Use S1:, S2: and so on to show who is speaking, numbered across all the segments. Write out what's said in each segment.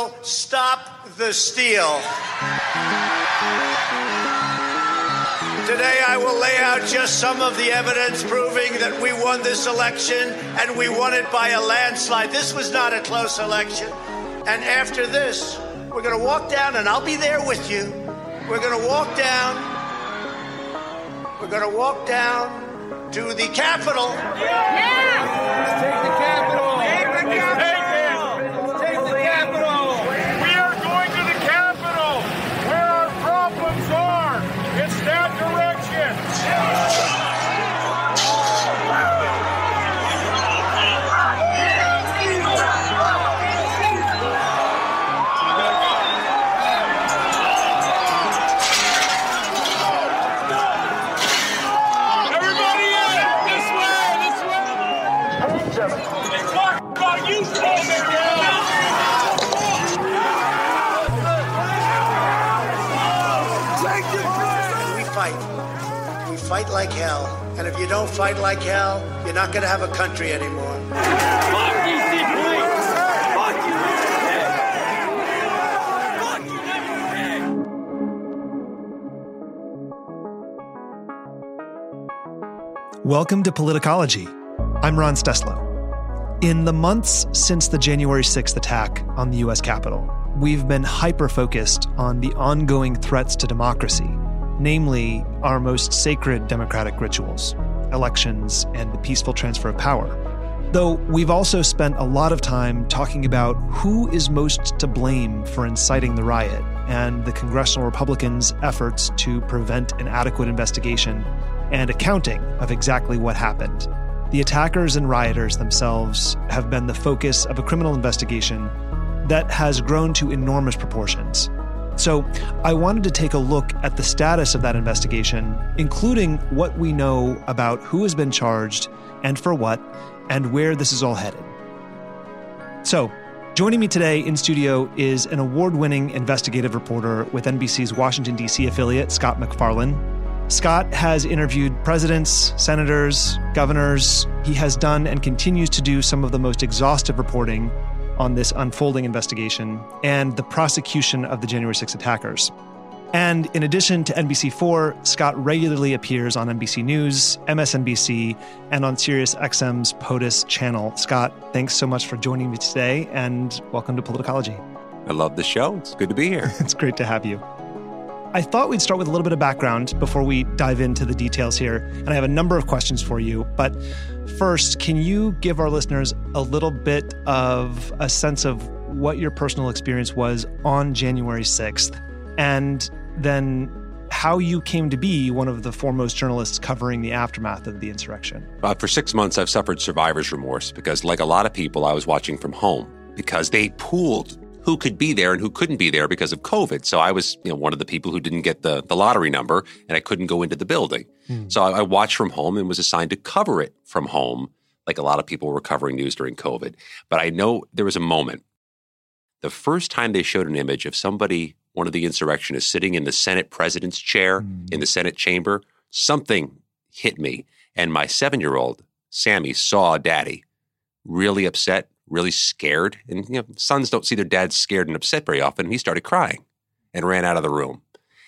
S1: will stop the steal. Today, I will lay out just some of the evidence proving that we won this election and we won it by a landslide. This was not a close election. And after this, we're going to walk down, and I'll be there with you. We're going to walk down. We're going to walk down to the Capitol.
S2: Yeah! Let's take the Capitol. Take the Capitol.
S1: Don't fight like hell, you're not going to have a country anymore.
S3: Welcome to Politicology. I'm Ron Steslow. In the months since the January 6th attack on the U.S. Capitol, we've been hyper focused on the ongoing threats to democracy namely our most sacred democratic rituals, elections, and the peaceful transfer of power. Though we've also spent a lot of time talking about who is most to blame for inciting the riot and the congressional Republicans' efforts to prevent an adequate investigation and accounting of exactly what happened. The attackers and rioters themselves have been the focus of a criminal investigation that has grown to enormous proportions so I wanted to take a look at the status of that investigation, including what we know about who has been charged and for what, and where this is all headed. So, joining me today in studio is an award winning investigative reporter with NBC's Washington, D.C. affiliate, Scott MacFarlane. Scott has interviewed presidents, senators, governors. He has done and continues to do some of the most exhaustive reporting on this unfolding investigation and the prosecution of the January 6 attackers. And in addition to NBC4, Scott regularly appears on NBC News, MSNBC, and on SiriusXM's POTUS channel. Scott, thanks so much for joining me today and welcome to Politicology.
S4: I love the show. It's good to be here.
S3: it's great to have you. I thought we'd start with a little bit of background before we dive into the details here. And I have a number of questions for you. But first, can you give our listeners a little bit of a sense of what your personal experience was on January 6th? And then how you came to be one of the foremost journalists covering the aftermath of the insurrection.
S4: Uh, for six months, I've suffered survivor's remorse because, like a lot of people, I was watching from home because they pooled who could be there and who couldn't be there because of COVID. So I was, you know, one of the people who didn't get the, the lottery number and I couldn't go into the building. Mm. So I, I, watched from home and was assigned to cover it from home, like a lot of people were covering news during COVID. But I know there was a moment. The first time they showed an image of somebody, one of the insurrectionists, sitting in the Senate president's chair mm. in the Senate chamber, something hit me. And my seven year old, Sammy, saw daddy really upset, really scared. And you know, sons don't see their dads scared and upset very often. He started crying and ran out of the room.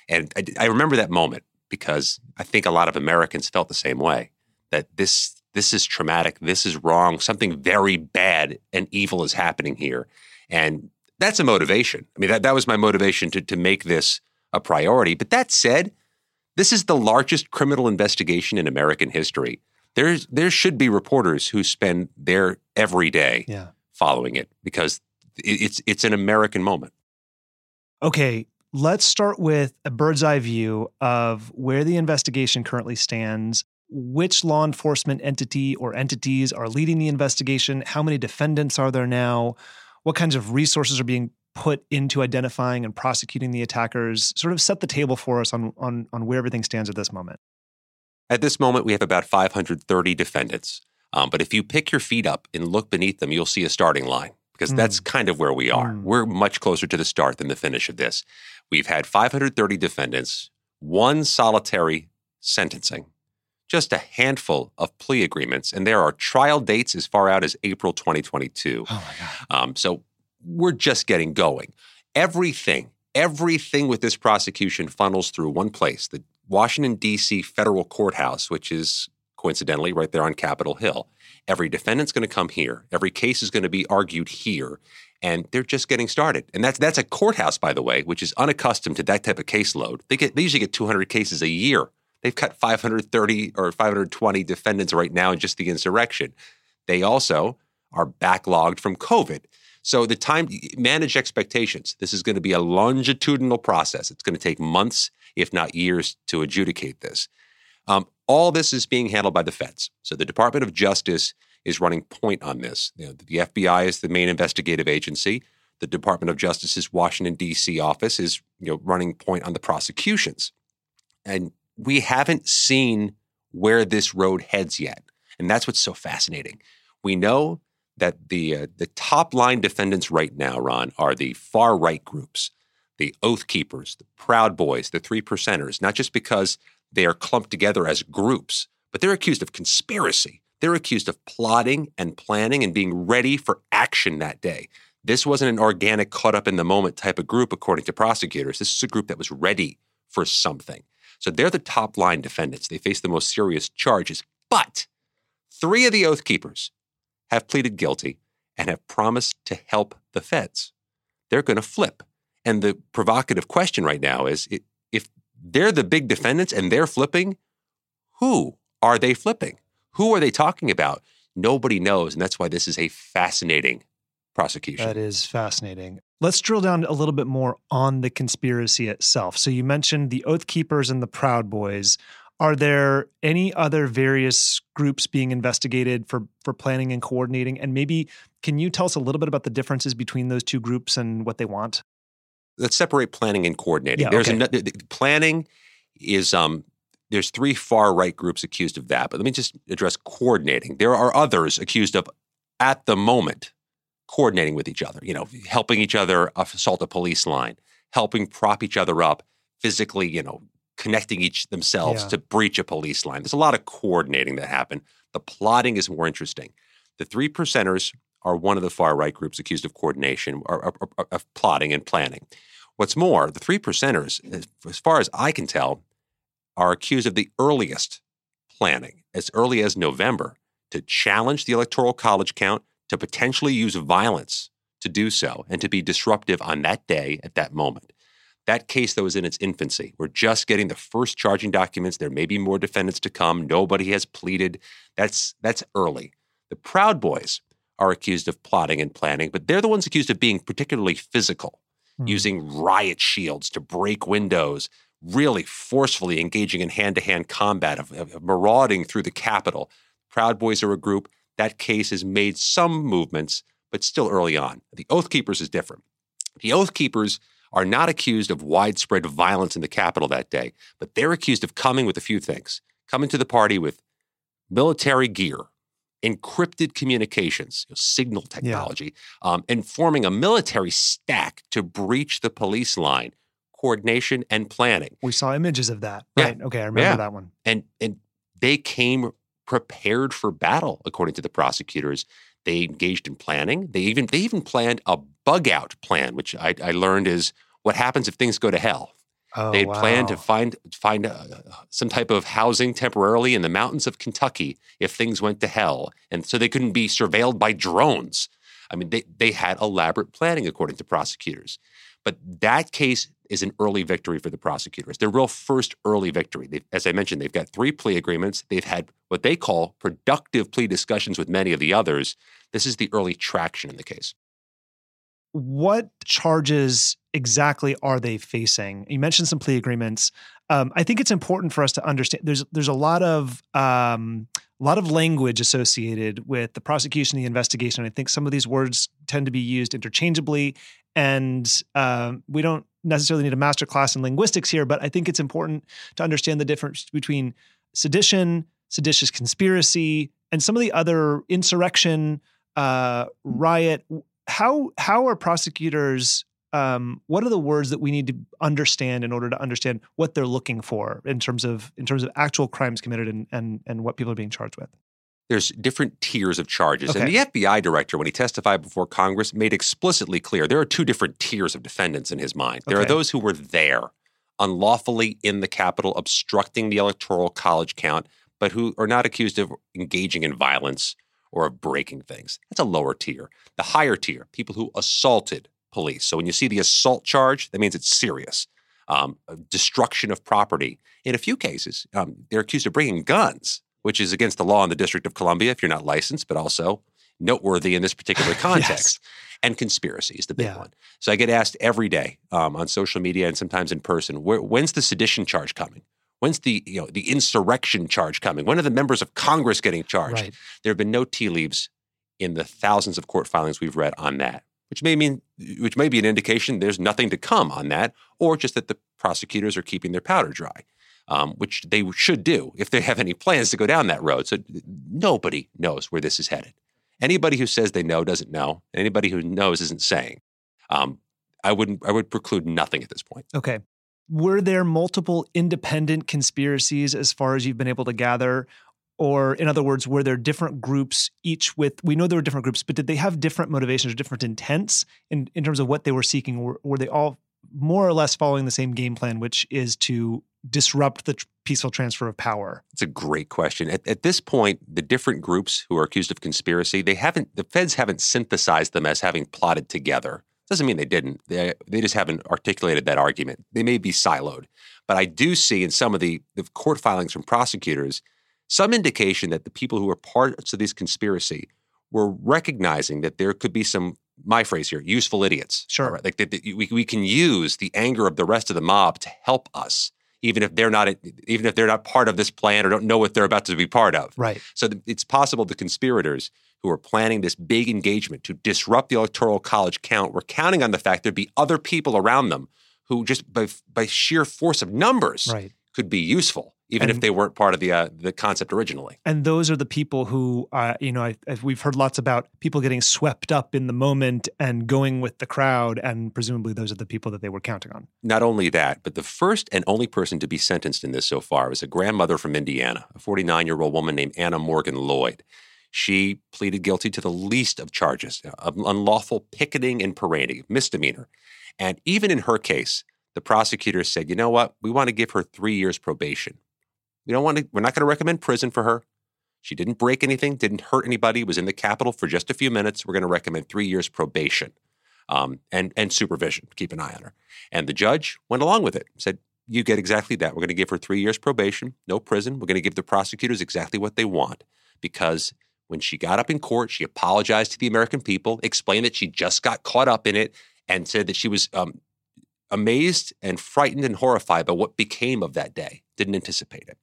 S4: And I, I remember that moment because I think a lot of Americans felt the same way that this this is traumatic, this is wrong, something very bad and evil is happening here. And that's a motivation. I mean, that, that was my motivation to, to make this a priority. But that said, this is the largest criminal investigation in American history there's there should be reporters who spend their every day yeah. following it because it's it's an American moment.
S3: Okay, let's start with a bird's eye view of where the investigation currently stands. Which law enforcement entity or entities are leading the investigation? How many defendants are there now? What kinds of resources are being put into identifying and prosecuting the attackers? Sort of set the table for us on, on, on where everything stands at this moment.
S4: At this moment, we have about 530 defendants. Um, but if you pick your feet up and look beneath them, you'll see a starting line because mm. that's kind of where we are. Mm. We're much closer to the start than the finish of this. We've had 530 defendants, one solitary sentencing, just a handful of plea agreements, and there are trial dates as far out as April 2022. Oh my God. Um, so we're just getting going. Everything, everything with this prosecution funnels through one place the Washington, D.C. federal courthouse, which is coincidentally right there on Capitol Hill. Every defendant's going to come here. Every case is going to be argued here. And they're just getting started. And that's that's a courthouse, by the way, which is unaccustomed to that type of caseload. They get they usually get 200 cases a year. They've cut 530 or 520 defendants right now in just the insurrection. They also are backlogged from COVID. So the time manage expectations. This is going to be a longitudinal process. It's going to take months, if not years, to adjudicate this. Um, all this is being handled by the feds. So the Department of Justice is running point on this. You know, the FBI is the main investigative agency. The Department of Justice's Washington D.C. office is you know running point on the prosecutions, and we haven't seen where this road heads yet. And that's what's so fascinating. We know that the uh, the top line defendants right now, Ron, are the far right groups, the Oath Keepers, the Proud Boys, the Three Percenters. Not just because they are clumped together as groups, but they're accused of conspiracy. They're accused of plotting and planning and being ready for action that day. This wasn't an organic, caught up in the moment type of group, according to prosecutors. This is a group that was ready for something. So they're the top line defendants. They face the most serious charges. But three of the Oath Keepers have pleaded guilty and have promised to help the feds. They're going to flip. And the provocative question right now is if they're the big defendants and they're flipping, who are they flipping? Who are they talking about? Nobody knows. And that's why this is a fascinating prosecution.
S3: That is fascinating. Let's drill down a little bit more on the conspiracy itself. So you mentioned the Oath Keepers and the Proud Boys. Are there any other various groups being investigated for for planning and coordinating? And maybe can you tell us a little bit about the differences between those two groups and what they want?
S4: Let's separate planning and coordinating.
S3: Yeah,
S4: there's
S3: okay.
S4: another, planning is um there's three far right groups accused of that, but let me just address coordinating. There are others accused of at the moment coordinating with each other, you know, helping each other assault a police line, helping prop each other up, physically, you know, connecting each themselves
S3: Yeah.
S4: to breach a police line. There's a lot of coordinating that happened. The plotting is more interesting. The three percenters are one of the far right groups accused of coordination or, of plotting and planning. What's more, the three percenters, as- as far as I can tell, are accused of the earliest planning, as early as November, to challenge the electoral college count, to potentially use violence to do so, and to be disruptive on that day at that moment. That case, though, is in its infancy. We're just getting the first charging documents. There may be more defendants to come. Nobody has pleaded. That's that's early. The Proud Boys are accused of plotting and planning, but they're the ones accused of being particularly physical,
S3: Hmm.
S4: using riot shields to break windows, really forcefully engaging in hand-to-hand combat, of, of- of marauding through the Capitol. Proud Boys are a group. That case has made some movements, but still early on. The Oath Keepers is different. The Oath Keepers are not accused of widespread violence in the Capitol that day, but they're accused of coming with a few things coming to the party with military gear, encrypted communications, you know, signal technology, um, and forming a military stack to breach the police line, coordination and planning.
S3: We saw images of that.
S4: Yeah.
S3: Right. Okay. I remember
S4: Yeah.
S3: that one.
S4: And, and they came prepared for battle, according to the prosecutors. They engaged in planning. They even they even planned a bug out plan, which I, I learned is what happens if things go to hell.
S3: Oh,
S4: they had
S3: wow.
S4: planned to find find uh, some type of housing temporarily in the mountains of Kentucky if things went to hell, and so they couldn't be surveilled by drones. I mean, they they had elaborate planning, according to prosecutors. But that case is an early victory for the prosecutors. Their real first early victory. They've, as I mentioned, they've got three plea agreements. They've had what they call productive plea discussions with many of the others. This is the early traction in the case.
S3: what charges exactly are they facing? You mentioned some plea agreements. Um, I think it's important for us to understand. There's there's a lot of um, a lot of language associated with the prosecution, the investigation. I think some of these words tend to be used interchangeably, and um, we don't necessarily need a master class in linguistics here. But I think it's important to understand the difference between sedition, seditious conspiracy, and some of the other insurrection, uh, riot. How how are prosecutors? Um, what are the words that we need to understand in order to understand what they're looking for in terms of in terms of actual crimes committed and and and what people are being charged with?
S4: there's different tiers of charges. And the FBI director, when he testified before Congress, made explicitly clear there are two different tiers of defendants in his mind. There are those who were there, unlawfully in the Capitol, obstructing the electoral college count, but who are not accused of engaging in violence or of breaking things. That's a lower tier. The higher tier, people who assaulted police. So when you see the assault charge, that means it's serious. Um, destruction of property. In a few cases, um, they're accused of bringing guns, which is against the law in the District of Columbia if you're not licensed, but also noteworthy in this particular context. And conspiracy is the big
S3: Yeah.
S4: one. So I get asked every day um, on social media and sometimes in person, where, when's the sedition charge coming? When's the you know the insurrection charge coming? When are the members of Congress getting charged?
S3: Right.
S4: There have been no tea leaves in the thousands of court filings we've read on that, which may mean which may be an indication there's nothing to come on that, or just that the prosecutors are keeping their powder dry, um, which they should do if they have any plans to go down that road. So nobody knows where this is headed. Anybody who says they know doesn't know. Anybody who knows isn't saying. Um, I wouldn't. I would preclude nothing at this point.
S3: Okay. Were there multiple independent conspiracies as far as you've been able to gather? Or, in other words, were there different groups, each with, we know there were different groups, but did they have different motivations or different intents in, in terms of what they were seeking? Were, were they all more or less following the same game plan, which is to disrupt the tr- peaceful transfer of power?
S4: It's a great question. At, at this point, the different groups who are accused of conspiracy, they haven't. The feds haven't synthesized them as having plotted together. Doesn't mean they didn't. They, they just haven't articulated that argument. They may be siloed, but I do see in some of the, the court filings from prosecutors some indication that the people who were parts of this conspiracy were recognizing that there could be some. My phrase here: useful idiots.
S3: Sure.
S4: Right? Like that, that we we can use the anger of the rest of the mob to help us, even if they're not even if they're not part of this plan or don't know what they're about to be part of.
S3: Right.
S4: So it's possible the conspirators who are planning this big engagement to disrupt the electoral college count were counting on the fact there'd be other people around them who just by, by sheer force of numbers
S3: Right.
S4: could be useful, even if they weren't part of the uh, the concept originally.
S3: And those are the people who, uh, you know, I, I, we've heard lots about people getting swept up in the moment and going with the crowd. And presumably those are the people that they were counting on.
S4: Not only that, but the first and only person to be sentenced in this so far was a grandmother from Indiana, a 49 year old woman named Anna Morgan Lloyd. She pleaded guilty to the least of charges of unlawful picketing and parading, misdemeanor. And even in her case, the prosecutor said, you know what? We want to give her three years probation. We don't want to, we're not going to recommend prison for her. She didn't break anything, didn't hurt anybody, was in the Capitol for just a few minutes. We're going to recommend three years probation um, and, and supervision. Keep an eye on her. And the judge went along with it, said, You get exactly that. We're going to give her three years probation, no prison. We're going to give the prosecutors exactly what they want. Because when she got up in court, she apologized to the American people, explained that she just got caught up in it, and said that she was um, amazed and frightened and horrified by what became of that day. Didn't anticipate it.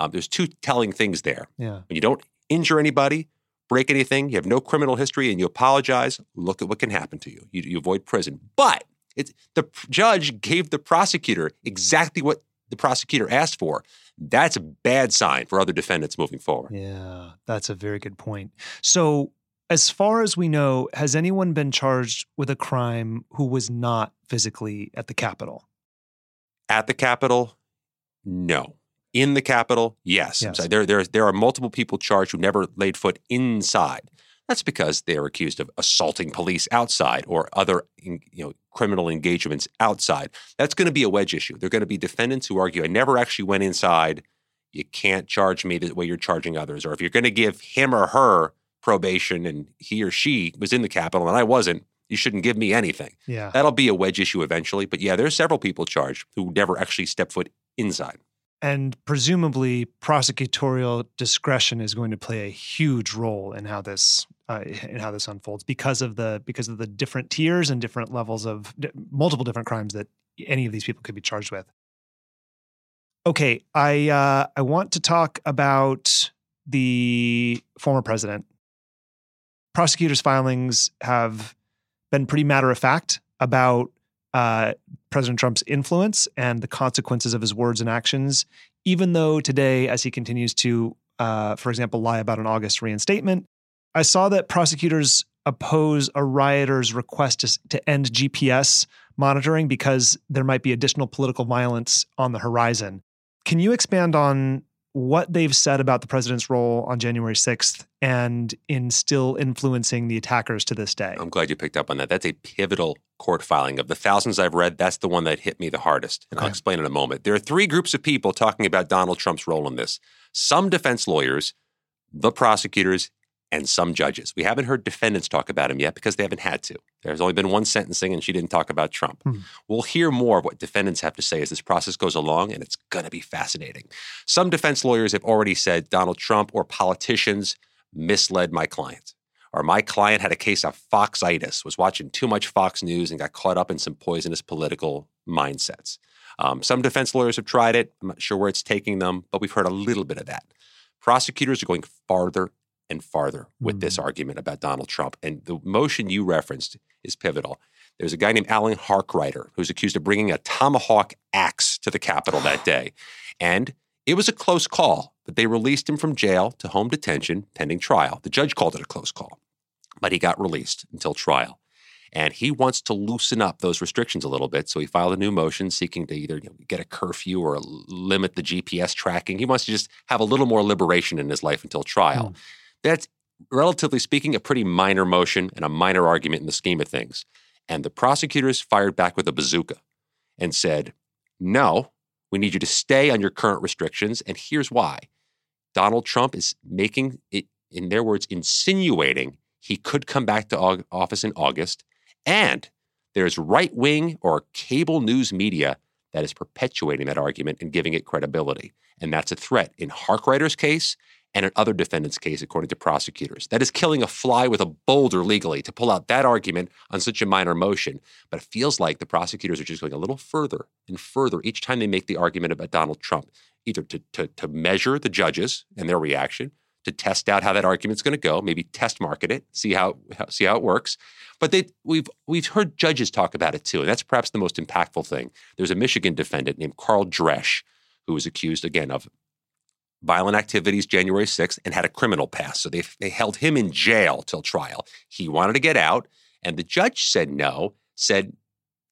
S4: Um, there's two telling things there.
S3: Yeah.
S4: When you don't injure anybody, break anything, you have no criminal history, and you apologize, look at what can happen to you. You, you avoid prison. But it's, the judge gave the prosecutor exactly what the prosecutor asked for. That's a bad sign for other defendants moving forward.
S3: Yeah, that's a very good point. So, as far as we know, has anyone been charged with a crime who was not physically at the Capitol?
S4: At the Capitol, no. In the Capitol, yes.
S3: Yes.
S4: There, there, there are multiple people charged who never laid foot inside. That's because they are accused of assaulting police outside or other you know, criminal engagements outside. That's going to be a wedge issue. There are going to be defendants who argue, I never actually went inside. You can't charge me the way you're charging others. Or if you're going to give him or her probation and he or she was in the Capitol and I wasn't, you shouldn't give me anything.
S3: Yeah.
S4: That'll be a wedge issue eventually. But yeah, there's several people charged who never actually stepped foot inside.
S3: And presumably, prosecutorial discretion is going to play a huge role in how this uh, in how this unfolds because of the because of the different tiers and different levels of d- multiple different crimes that any of these people could be charged with. Okay, I uh, I want to talk about the former president. Prosecutors' filings have been pretty matter of fact about uh, President Trump's influence and the consequences of his words and actions, even though today, as he continues to, uh, for example, lie about an August reinstatement, I saw that prosecutors oppose a rioter's request to, to end GPS monitoring because there might be additional political violence on the horizon. Can you expand on what they've said about the president's role on January 6th and in still influencing the attackers to this day.
S4: I'm glad you picked up on that. That's a pivotal court filing. Of the thousands I've read, that's the one that hit me the hardest. And okay. I'll explain in a moment. There are three groups of people talking about Donald Trump's role in this some defense lawyers, the prosecutors, and some judges. We haven't heard defendants talk about him yet because they haven't had to. There's only been one sentencing, and she didn't talk about Trump. Hmm. We'll hear more of what defendants have to say as this process goes along, and it's going to be fascinating. Some defense lawyers have already said Donald Trump or politicians misled my client. Or my client had a case of foxitis, was watching too much Fox News and got caught up in some poisonous political mindsets. Um, some defense lawyers have tried it. I'm not sure where it's taking them, but we've heard a little bit of that. Prosecutors are going farther and farther with mm. this argument about Donald Trump. And the motion you referenced is pivotal. There's a guy named Alan Harkrider who's accused of bringing a tomahawk axe to the Capitol that day. And it was a close call, but they released him from jail to home detention pending trial. The judge called it a close call, but he got released until trial. And he wants to loosen up those restrictions a little bit. So he filed a new motion seeking to either you know, get a curfew or limit the GPS tracking. He wants to just have a little more liberation in his life until trial. Mm. That's, relatively speaking, a pretty minor motion and a minor argument in the scheme of things. And the prosecutors fired back with a bazooka and said, no, we need you to stay on your current restrictions. And here's why Donald Trump is making it, in their words, insinuating he could come back to office in August. And there's right wing or cable news media that is perpetuating that argument and giving it credibility. And that's a threat. In Harkreiter's case, and in other defendants' case, according to prosecutors. That is killing a fly with a boulder legally to pull out that argument on such a minor motion. But it feels like the prosecutors are just going a little further and further each time they make the argument about Donald Trump, either to, to, to measure the judges and their reaction, to test out how that argument's going to go, maybe test market it, see how, see how it works. But they, we've we've heard judges talk about it too, and that's perhaps the most impactful thing. There's a Michigan defendant named Karl Dresch who was accused again of violent activities January 6th and had a criminal past. So they, they held him in jail till trial. He wanted to get out, and the judge said no, said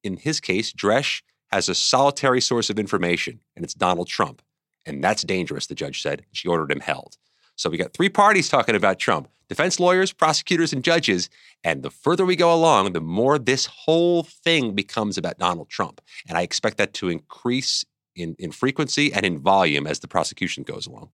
S4: in his case, Dresch has a solitary source of information, and it's Donald Trump. And that's dangerous, the judge said. She ordered him held. So we got three parties talking about Trump defense lawyers, prosecutors, and judges. And the further we go along, the more this whole thing becomes about Donald Trump. And I expect that to increase in, in frequency and in volume as the prosecution goes along.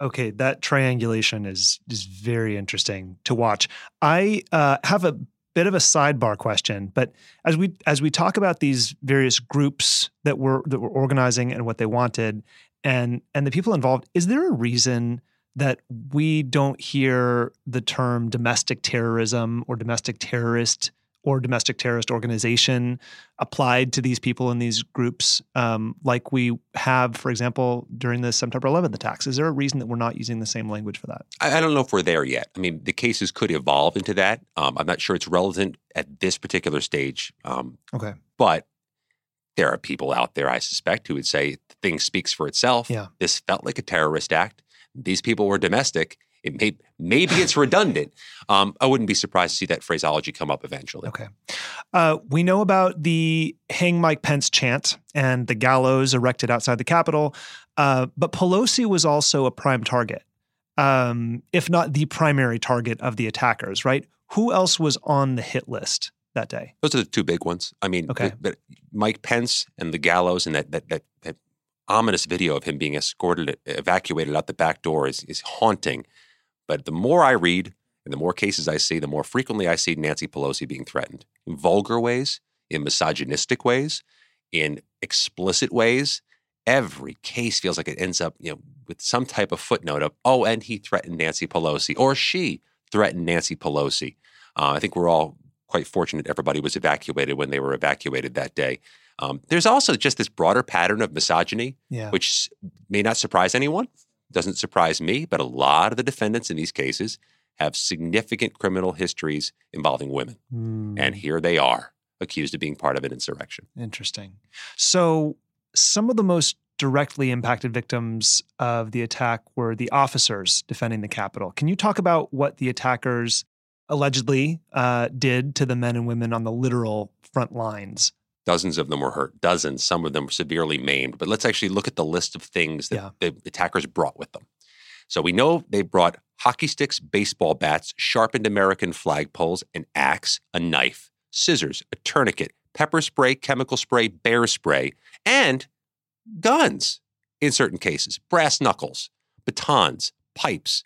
S3: Okay, that triangulation is is very interesting to watch. I uh, have a bit of a sidebar question, but as we as we talk about these various groups that were that were organizing and what they wanted, and and the people involved, is there a reason that we don't hear the term domestic terrorism or domestic terrorist or domestic terrorist organization applied to these people in these groups, um, like we have, for example, during the September 11th attacks? Is there a reason that we're not using the same language for that?
S4: I, I don't know if we're there yet. I mean, the cases could evolve into that. Um, I'm not sure it's relevant at this particular stage. Um,
S3: okay.
S4: But there are people out there, I suspect, who would say the thing speaks for itself.
S3: Yeah.
S4: This felt like a terrorist act. These people were domestic. It may, maybe it's redundant. Um, I wouldn't be surprised to see that phraseology come up eventually.
S3: Okay. Uh, we know about the Hang Mike Pence chant and the gallows erected outside the Capitol, uh, but Pelosi was also a prime target, um, if not the primary target of the attackers, right? Who else was on the hit list that day?
S4: Those are the two big ones. I mean,
S3: okay.
S4: the, the, Mike Pence and the gallows and that, that, that, that ominous video of him being escorted, evacuated out the back door is, is haunting. But the more I read and the more cases I see, the more frequently I see Nancy Pelosi being threatened in vulgar ways, in misogynistic ways, in explicit ways. Every case feels like it ends up, you know, with some type of footnote of, oh, and he threatened Nancy Pelosi, or she threatened Nancy Pelosi. Uh, I think we're all quite fortunate everybody was evacuated when they were evacuated that day. Um, there's also just this broader pattern of misogyny,
S3: yeah.
S4: which may not surprise anyone doesn't surprise me, but a lot of the defendants in these cases have significant criminal histories involving women. Mm. And here they are, accused of being part of an insurrection.
S3: Interesting. So, some of the most directly impacted victims of the attack were the officers defending the Capitol. Can you talk about what the attackers allegedly uh, did to the men and women on the literal front lines
S4: Dozens of them were hurt, dozens, some of them were severely maimed. But let's actually look at the list of things that
S3: Yeah.
S4: the attackers brought with them. So we know they brought hockey sticks, baseball bats, sharpened American flagpoles, an axe, a knife, scissors, a tourniquet, pepper spray, chemical spray, bear spray, and guns in certain cases, brass knuckles, batons, pipes.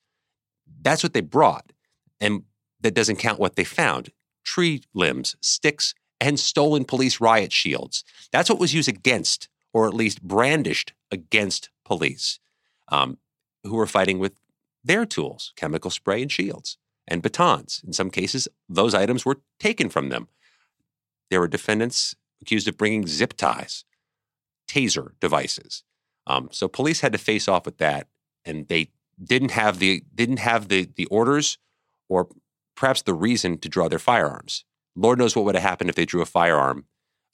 S4: That's what they brought. And that doesn't count what they found tree limbs, sticks, and stolen police riot shields. That's what was used against, or at least brandished against police um, who were fighting with their tools chemical spray and shields and batons. In some cases, those items were taken from them. There were defendants accused of bringing zip ties, taser devices. Um, so police had to face off with that, and they didn't have the didn't have the the orders or perhaps the reason to draw their firearms. Lord knows what would have happened if they drew a firearm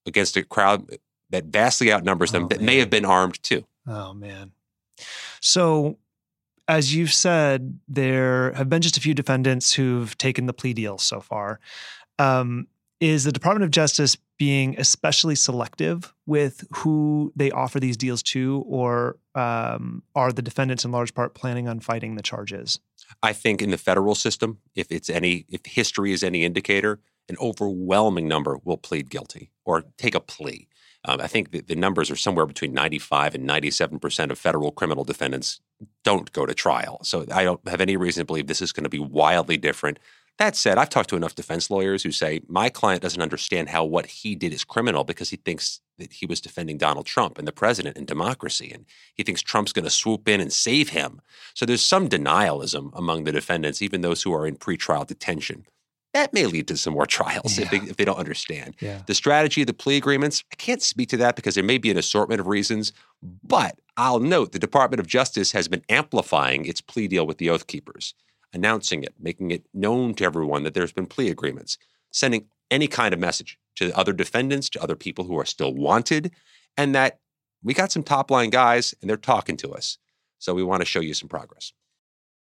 S4: against a crowd that vastly outnumbers them
S3: Oh,
S4: that may have been armed too.
S3: Oh man. So as you've said, there have been just a few defendants who've taken the plea deals so far. Um, is the Department of Justice being especially selective with who they offer these deals to, or um, are the defendants in large part planning on fighting the charges?
S4: I think in the federal system, if it's any, if history is any indicator, an overwhelming number will plead guilty or take a plea. Um, I think the, numbers are somewhere between 95 and 97 percent of federal criminal defendants don't go to trial. So I don't have any reason to believe this is going to be wildly different. That said, I've talked to enough defense lawyers who say my client doesn't understand how what he did is criminal because he thinks that he was defending Donald Trump and the president and democracy, and he thinks Trump's going to swoop in and save him. So there's some denialism among the defendants, even those who are in pretrial detention. That may lead to some more trials if, they, if they don't understand.
S3: Yeah.
S4: The strategy of the plea agreements, I can't speak to that because there may be an assortment of reasons, but I'll note the Department of Justice has been amplifying its plea deal with the Oath Keepers, announcing it, making it known to everyone that there's been plea agreements, sending any kind of message to other defendants, to other people who are still wanted, and that we got some top line guys and they're talking to us. So we want to show you some progress.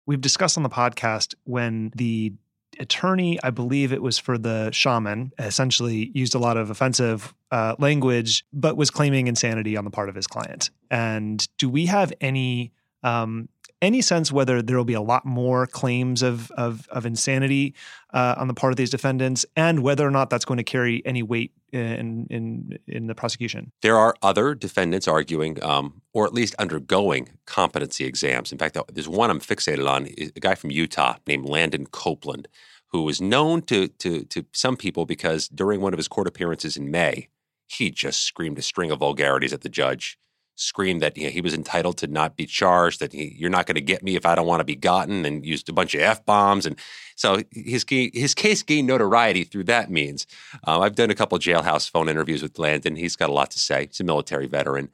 S3: We've discussed on the podcast when the attorney, I believe it was for the shaman, essentially used a lot of offensive uh, language, but was claiming insanity on the part of his client. And do we have any um, any sense whether there will be a lot more claims of of, of insanity uh, on the part of these defendants, and whether or not that's going to carry any weight in in in the prosecution?
S4: There are other defendants arguing, um, or at least undergoing competency exams. In fact, there's one I'm fixated on, a guy from Utah named Landon Copeland, who is known to, to, to some people because during one of his court appearances in May, he just screamed a string of vulgarities at the judge, screamed that you know, he was entitled to not be charged, that he, you're not going to get me if I don't want to be gotten, and used a bunch of F bombs. And so his, his case gained notoriety through that means. Uh, I've done a couple jailhouse phone interviews with Landon. He's got a lot to say. He's a military veteran.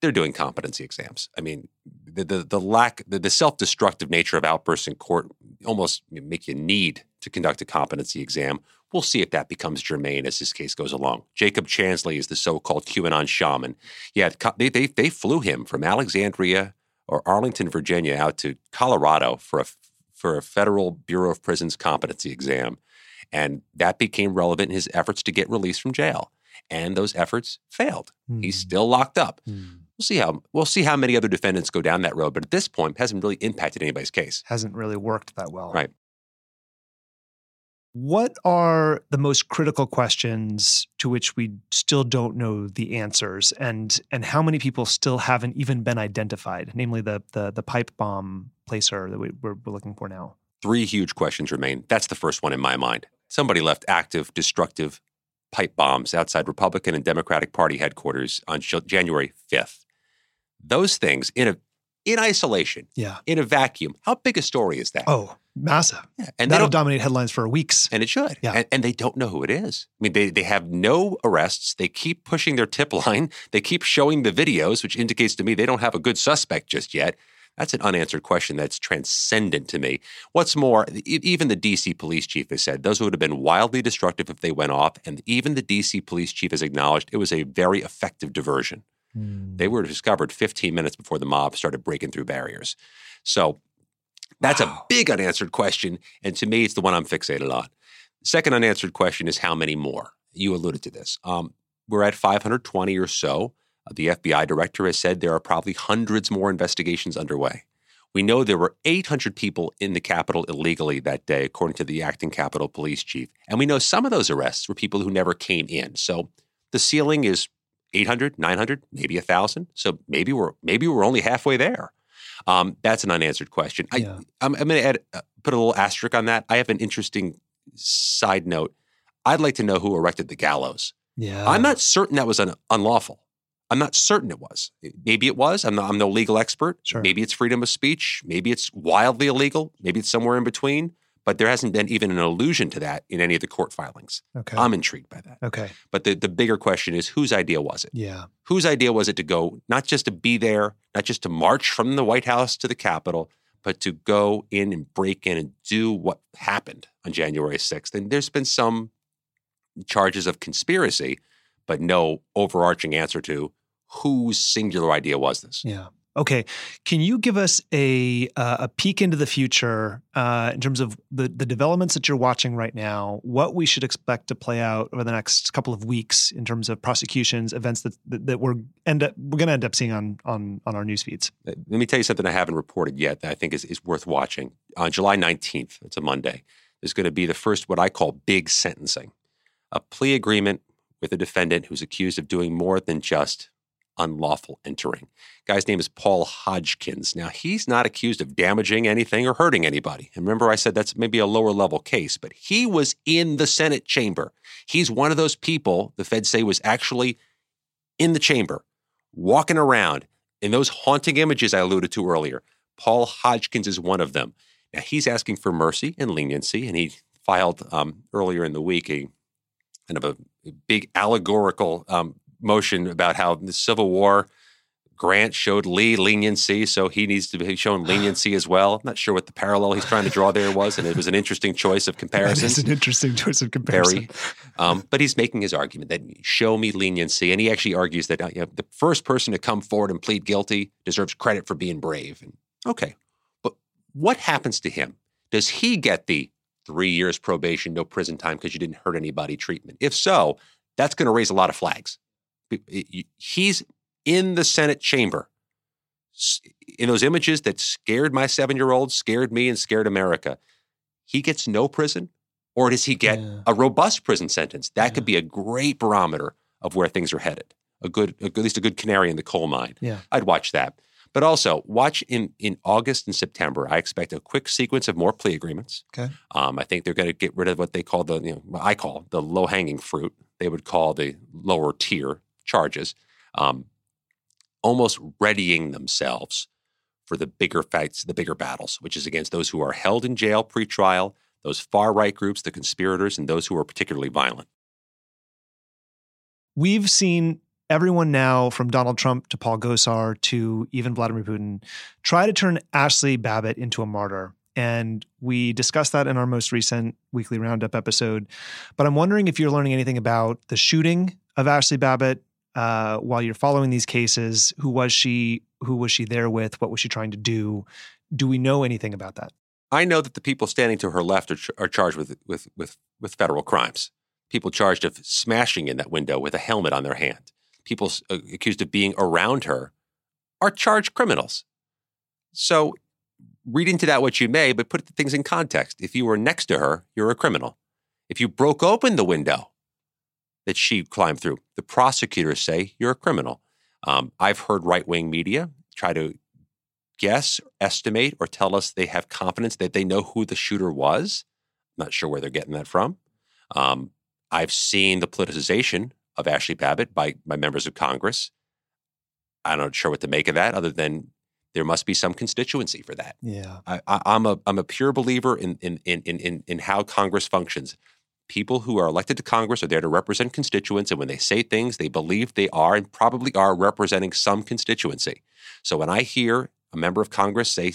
S4: They're doing competency exams. I mean, the the, the lack, the, the self destructive nature of outbursts in court almost make you need to conduct a competency exam. We'll see if that becomes germane as this case goes along. Jacob Chansley is the so-called QAnon shaman. Yeah, they they, they flew him from Alexandria or Arlington, Virginia, out to Colorado for a for a federal Bureau of Prisons competency exam, and that became relevant in his efforts to get released from jail. And those efforts failed. He's hmm. still locked up. Hmm. We'll see how we'll see how many other defendants go down that road, but at this point, hasn't really impacted anybody's case.
S3: hasn't really worked that well.
S4: Right.
S3: What are the most critical questions to which we still don't know the answers, and and how many people still haven't even been identified? Namely, the the, the pipe bomb placer that we, we're, we're looking for now.
S4: Three huge questions remain. That's the first one in my mind. Somebody left active, destructive pipe bombs outside Republican and Democratic Party headquarters on January 5th. Those things in a in isolation,
S3: Yeah.
S4: in a vacuum. How big a story is that?
S3: Oh, massive.
S4: Yeah, and
S3: That'll dominate headlines for weeks.
S4: and it should.
S3: Yeah.
S4: And, and they don't know who it is. I mean, they, they have no arrests. They keep pushing their tip line. They keep showing the videos, which indicates to me they don't have a good suspect just yet. That's an unanswered question that's transcendent to me. What's more, even the DC police chief has said those would have been wildly destructive if they went off. And even the DC police chief has acknowledged it was a very effective diversion. They hmm. were discovered 15 minutes before the mob started breaking through barriers. So that's a big unanswered question. And to me, it's the one I'm fixated on. Second unanswered question is how many more? You alluded to this. Um, we're at 520 or so. Uh, the FBI director has said there are probably hundreds more investigations underway. We know there were 800 people in the Capitol illegally that day, according to the acting Capitol Police Chief. And we know some of those arrests were people who never came in. So the ceiling is 800, 900, maybe 1,000. So maybe we're maybe we're only halfway there. Um, that's an unanswered question.
S3: Yeah.
S4: I, I'm, I'm going to add uh, put a little asterisk on that. I have an interesting side note. I'd like to know who erected the gallows.
S3: Yeah.
S4: I'm not certain that was un- unlawful. I'm not certain it was. Maybe it was. I'm, not, I'm no legal expert.
S3: Sure.
S4: Maybe it's freedom of speech. Maybe it's wildly illegal. Maybe it's somewhere in between. But there hasn't been even an allusion to that in any of the court filings.
S3: Okay.
S4: I'm intrigued by that.
S3: okay.
S4: But the, the bigger question is whose idea was it?
S3: Yeah.
S4: Whose idea was it to go, not just to be there, not just to march from the White House to the Capitol, but to go in and break in and do what happened on January 6th? And there's been some charges of conspiracy, but no overarching answer to whose singular idea was this.
S3: Yeah. Okay. Can you give us a uh, a peek into the future uh, in terms of the the developments that you're watching right now? What we should expect to play out over the next couple of weeks in terms of prosecutions, events that that, that we're end up we're going to end up seeing on on on our news feeds.
S4: Uh, Let me tell you something I haven't reported yet that I think is, is worth watching. On July 19th, it's a Monday, there's going to be the first, what I call big sentencing a plea agreement with a defendant who's accused of doing more than just unlawful entering. Guy's name is Paul Hodgkins. Now, he's not accused of damaging anything or hurting anybody. And remember, I said that's maybe a lower level case, but he was in the Senate chamber. He's one of those people the feds say was actually in the chamber, walking around in those haunting images I alluded to earlier. Paul Hodgkins is one of them. Now, he's asking for mercy and leniency, and he filed um, earlier in the week a kind of a, a big allegorical um, motion about how the Civil War Grant showed Lee leniency, so he needs to be shown leniency as well. I'm not sure what the parallel he's trying to draw there was, and it was an interesting choice of
S3: That
S4: comparisons.
S3: is an interesting choice of comparison.
S4: Um, but he's making his argument that show me leniency, and he actually argues that uh, you know, the first person to come forward and plead guilty deserves credit for being brave. And okay, but what happens to him? Does he get the three years probation, no prison time because you didn't hurt anybody treatment? If so, that's going to raise a lot of flags. He's in the Senate chamber in those images that scared my seven year old, scared me, and scared America. He gets no prison, or does he get
S3: Yeah.
S4: a robust prison sentence? That
S3: Yeah.
S4: could be a great barometer of where things are headed. A good, at least a good canary in the coal mine.
S3: Yeah.
S4: I'd watch that. But also watch in in August and September. I expect a quick sequence of more plea agreements.
S3: Okay.
S4: Um, I think they're going to get rid of what they call the you know what I call the low hanging fruit. They would call the lower tier charges. Um, almost readying themselves for the bigger fights, the bigger battles, which is against those who are held in jail pre-trial, those far right groups, the conspirators, and those who are particularly violent.
S3: We've seen everyone now, from Donald Trump to Paul Gosar to even Vladimir Putin, try to turn Ashli Babbitt into a martyr. And we discussed that in our most recent weekly roundup episode. But I'm wondering if you're learning anything about the shooting of Ashli Babbitt uh, while you're following these cases. Who was she? Who was she there with? What was she trying to do? Do we know anything about that?
S4: I know that the people standing to her left are, ch- are charged with, with, with, with federal crimes. People charged of smashing in that window with a helmet on their hand. People uh, accused of being around her are charged criminals. So read into that what you may, but put the things in context. If you were next to her, you're a criminal. If you broke open the window that she climbed through, the prosecutors say you're a criminal. Um, I've heard right wing media try to guess, estimate, or tell us they have confidence that they know who the shooter was. Not sure where they're getting that from. Um, I've seen the politicization of Ashli Babbitt by, by members of Congress. I'm not sure what to make of that, other than there must be some constituency for that.
S3: Yeah.
S4: I, I, I'm a I'm a pure believer in, in in in in how Congress functions. People who are elected to Congress are there to represent constituents, and when they say things, they believe they are and probably are representing some constituency. So when I hear a member of Congress say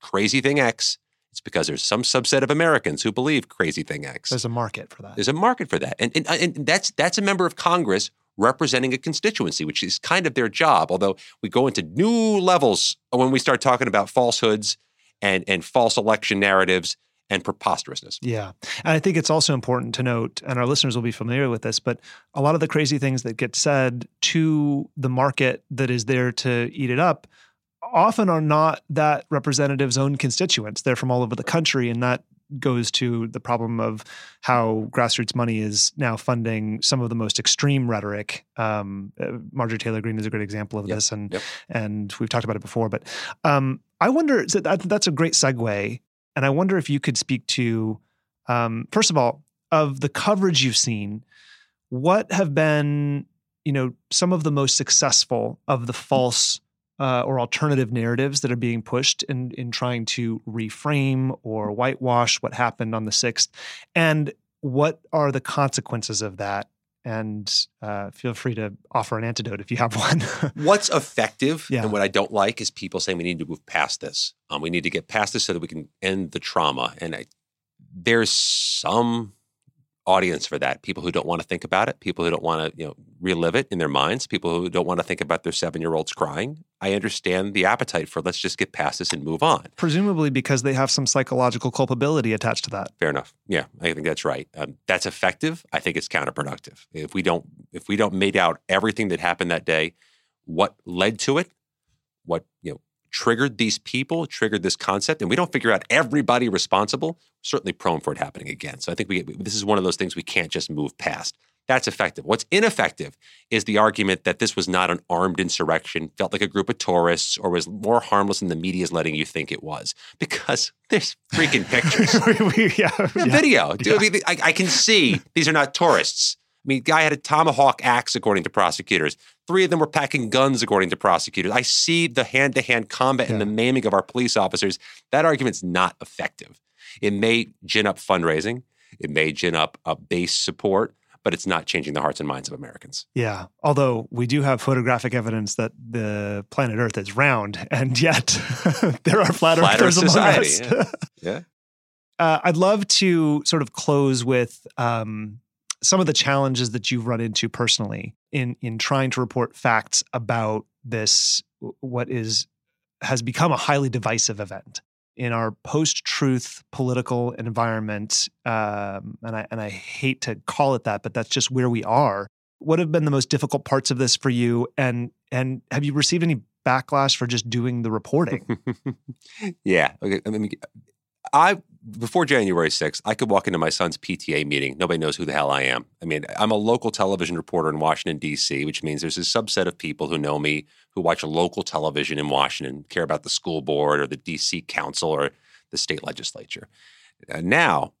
S4: crazy thing X, it's because there's some subset of Americans who believe crazy thing X.
S3: There's a market for that.
S4: There's a market for that, and, and uh, and that's that's a member of Congress representing a constituency, which is kind of their job. Although we go into new levels when we start talking about falsehoods and and false election narratives and preposterousness.
S3: Yeah. And I think it's also important to note, and our listeners will be familiar with this, but a lot of the crazy things that get said to the market that is there to eat it up often are not that representative's own constituents. They're from all over the country. And that goes to the problem of how grassroots money is now funding some of the most extreme rhetoric. Um, uh, Marjorie Taylor Greene is a great example of
S4: Yep,
S3: this, and
S4: yep.
S3: and we've talked about it before. But um, I wonder so that, that's a great segue, and I wonder if you could speak to um, first of all of the coverage you've seen. What have been you know some of the most successful of the false uh, or alternative narratives that are being pushed in in trying to reframe or whitewash what happened on the sixth, and what are the consequences of that? And uh, feel free to offer an antidote if you have one.
S4: What's effective
S3: Yeah.
S4: and what I don't like is people saying we need to move past this. Um, we need to get past this so that we can end the trauma. And I, there's some audience for that. People who don't want to think about it, people who don't want to, you know, relive it in their minds, people who don't want to think about their seven-year-olds crying. I understand the appetite for let's just get past this and move on.
S3: Presumably because they have some psychological culpability attached to that.
S4: Fair enough. Yeah, I think that's right. Um, that's effective. I think it's counterproductive. If we don't, if we don't made out everything that happened that day, what led to it, what you know triggered these people, triggered this concept, and we don't figure out everybody responsible, certainly prone for it happening again. So I think we this is one of those things we can't just move past. That's effective. What's ineffective is the argument that this was not an armed insurrection, felt like a group of tourists, or was more harmless than the media is letting you think it was. Because there's freaking pictures.
S3: We- yeah, yeah.
S4: video. I, mean, I, I can see these are not tourists. I mean, guy had a tomahawk axe, according to prosecutors. Three of them were packing guns, according to prosecutors. I see the hand to hand combat and the maiming of our police officers. That argument's not effective. It may gin up fundraising, it may gin up a base support, but it's not changing the hearts and minds of Americans.
S3: Yeah. Although we do have photographic evidence that the planet Earth is round, and yet there are flat,
S4: Flat Earth
S3: earthers among
S4: society,
S3: us.
S4: Yeah.
S3: Uh, I'd love to sort of close with um, some of the challenges that you've run into personally in in trying to report facts about this what is has become a highly divisive event in our post-truth political environment. Um, and I and I hate to call it that, but that's just where we are. What have been the most difficult parts of this for you? And and have you received any backlash for just doing the reporting?
S4: yeah. Okay. I mean, I before January 6th, I could walk into my son's PTA meeting. Nobody knows who the hell I am. I mean, I'm a local television reporter in Washington, D.C., which means there's a subset of people who know me who watch local television in Washington, care about the school board or the D.C. council or the state legislature. Uh, now,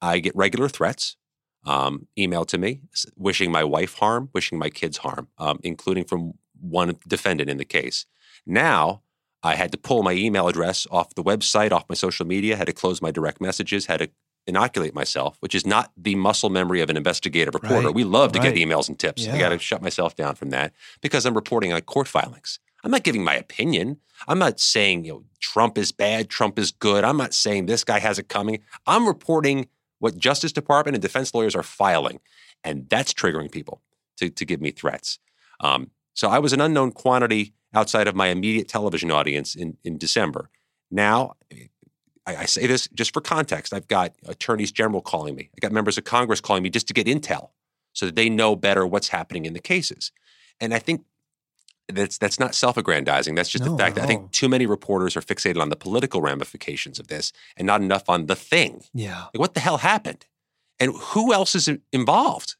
S4: I get regular threats um, emailed to me wishing my wife harm, wishing my kids harm, um, including from one defendant in the case. Now, I had to pull my email address off the website, off my social media, had to close my direct messages, had to inoculate myself, which is not the muscle memory of an investigative reporter.
S3: Right,
S4: We love to
S3: right.
S4: get emails and tips. I got to shut myself down from that because I'm reporting on court filings. I'm not giving my opinion. I'm not saying, you know, Trump is bad, Trump is good. I'm not saying this guy has it coming. I'm reporting what Justice Department and defense lawyers are filing. And that's triggering people to, to give me threats. Um, so I was an unknown quantity outside of my immediate television audience in, in December. Now, I, I say this just for context. I've got attorneys general calling me. I got members of Congress calling me just to get intel so that they know better what's happening in the cases. And I think that's that's not self-aggrandizing. That's just
S3: No,
S4: the fact that I think too many reporters are fixated on the political ramifications of this and not enough on the thing.
S3: yeah.
S4: Like, what the hell happened? And who else is involved?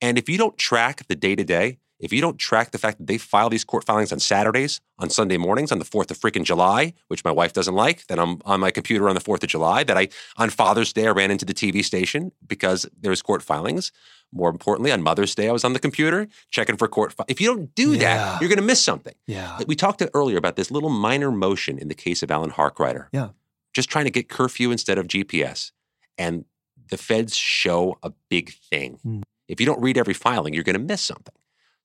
S4: And if you don't track the day to day, if you don't track the fact that they file these court filings on Saturdays, on Sunday mornings, on the 4th of freaking July, which my wife doesn't like, that I'm on my computer on the 4th of July, that I, on Father's Day, I ran into the TV station because there was court filings. More importantly, on Mother's Day, I was on the computer checking for court. Fi- if you don't do
S3: Yeah.
S4: that, you're going to miss something.
S3: Yeah.
S4: We talked earlier about this little minor motion in the case of Alan Harkrider.
S3: Yeah.
S4: Just trying to get curfew instead of GPS. And the feds show a big thing.
S3: Hmm.
S4: If you don't read every filing, you're going to miss something.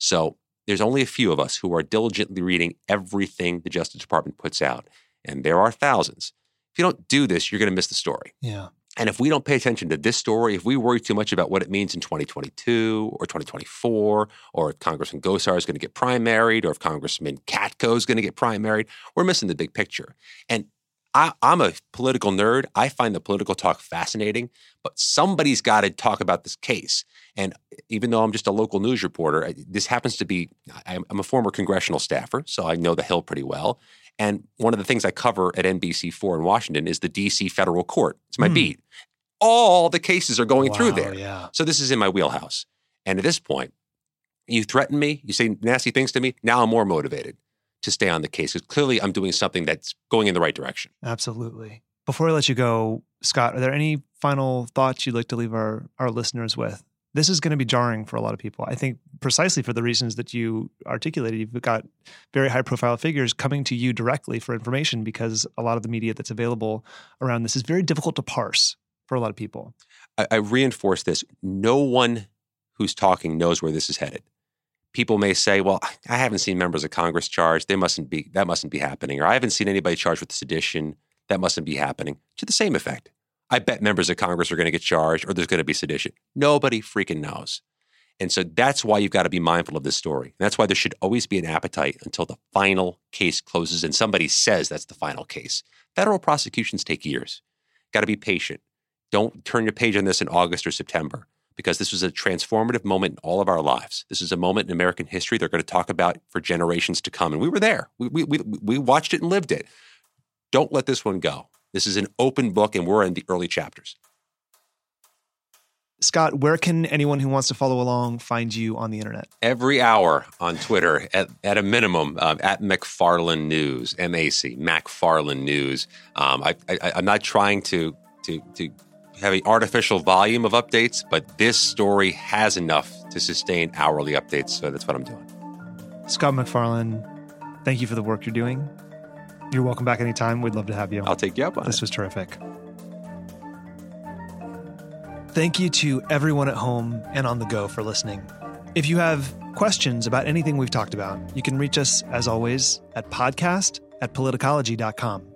S4: So there's only a few of us who are diligently reading everything the Justice Department puts out. And there are thousands. If you don't do this, you're going to miss the story.
S3: Yeah.
S4: And if we don't pay attention to this story, if we worry too much about what it means in 2022 or 2024, or if Congressman Gosar is going to get primaried, or if Congressman Katko is going to get primaried, we're missing the big picture. And I, I'm a political nerd. I find the political talk fascinating, but somebody's got to talk about this case. And even though I'm just a local news reporter, this happens to be, I'm a former congressional staffer, so I know the Hill pretty well. And one of the things I cover at NBC4 in Washington is the DC federal court. It's my mm. beat. All the cases are going
S3: wow,
S4: through there.
S3: Yeah.
S4: So this is in my wheelhouse. And at this point, you threaten me, you say nasty things to me. Now I'm more motivated to stay on the case because clearly I'm doing something that's going in the right direction.
S3: Absolutely. Before I let you go, Scott, are there any final thoughts you'd like to leave our, our listeners with? This is going to be jarring for a lot of people. I think precisely for the reasons that you articulated. You've got very high profile figures coming to you directly for information because a lot of the media that's available around this is very difficult to parse for a lot of people.
S4: I, I reinforce this. No one who's talking knows where this is headed people may say, "Well, I haven't seen members of Congress charged. They mustn't be that mustn't be happening," or "I haven't seen anybody charged with sedition. That mustn't be happening." To the same effect, I bet members of Congress are going to get charged, or there's going to be sedition. Nobody freaking knows, and so that's why you've got to be mindful of this story. that's why there should always be an appetite until the final case closes and somebody says that's the final case. Federal prosecutions take years. Got to be patient. Don't turn your page on this in August or September because this was a transformative moment in all of our lives. This is a moment in American history they're going to talk about for generations to come. And we were there. We, we, we, we watched it and lived it. Don't let this one go. This is an open book, and we're in the early chapters.
S3: Scott, where can anyone who wants to follow along find you on the internet?
S4: Every hour on Twitter, at, at a minimum, um, at MacFarlane News, M A C, MacFarlane News. Um, I, I, I'm not trying to to to have an artificial volume of updates, but this story has enough to sustain hourly updates. So that's what I'm doing.
S3: Scott MacFarlane, thank you for the work you're doing. You're welcome back anytime. We'd love to have you.
S4: I'll take you up on
S3: this
S4: it.
S3: was terrific. Thank you to everyone at home and on the go for listening. If you have questions about anything we've talked about, you can reach us, as always, at podcast at politicology.com.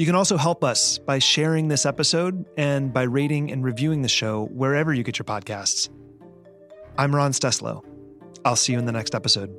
S3: You can also help us by sharing this episode and by rating and reviewing the show wherever you get your podcasts. I'm Ron Steslow. I'll see you in the next episode.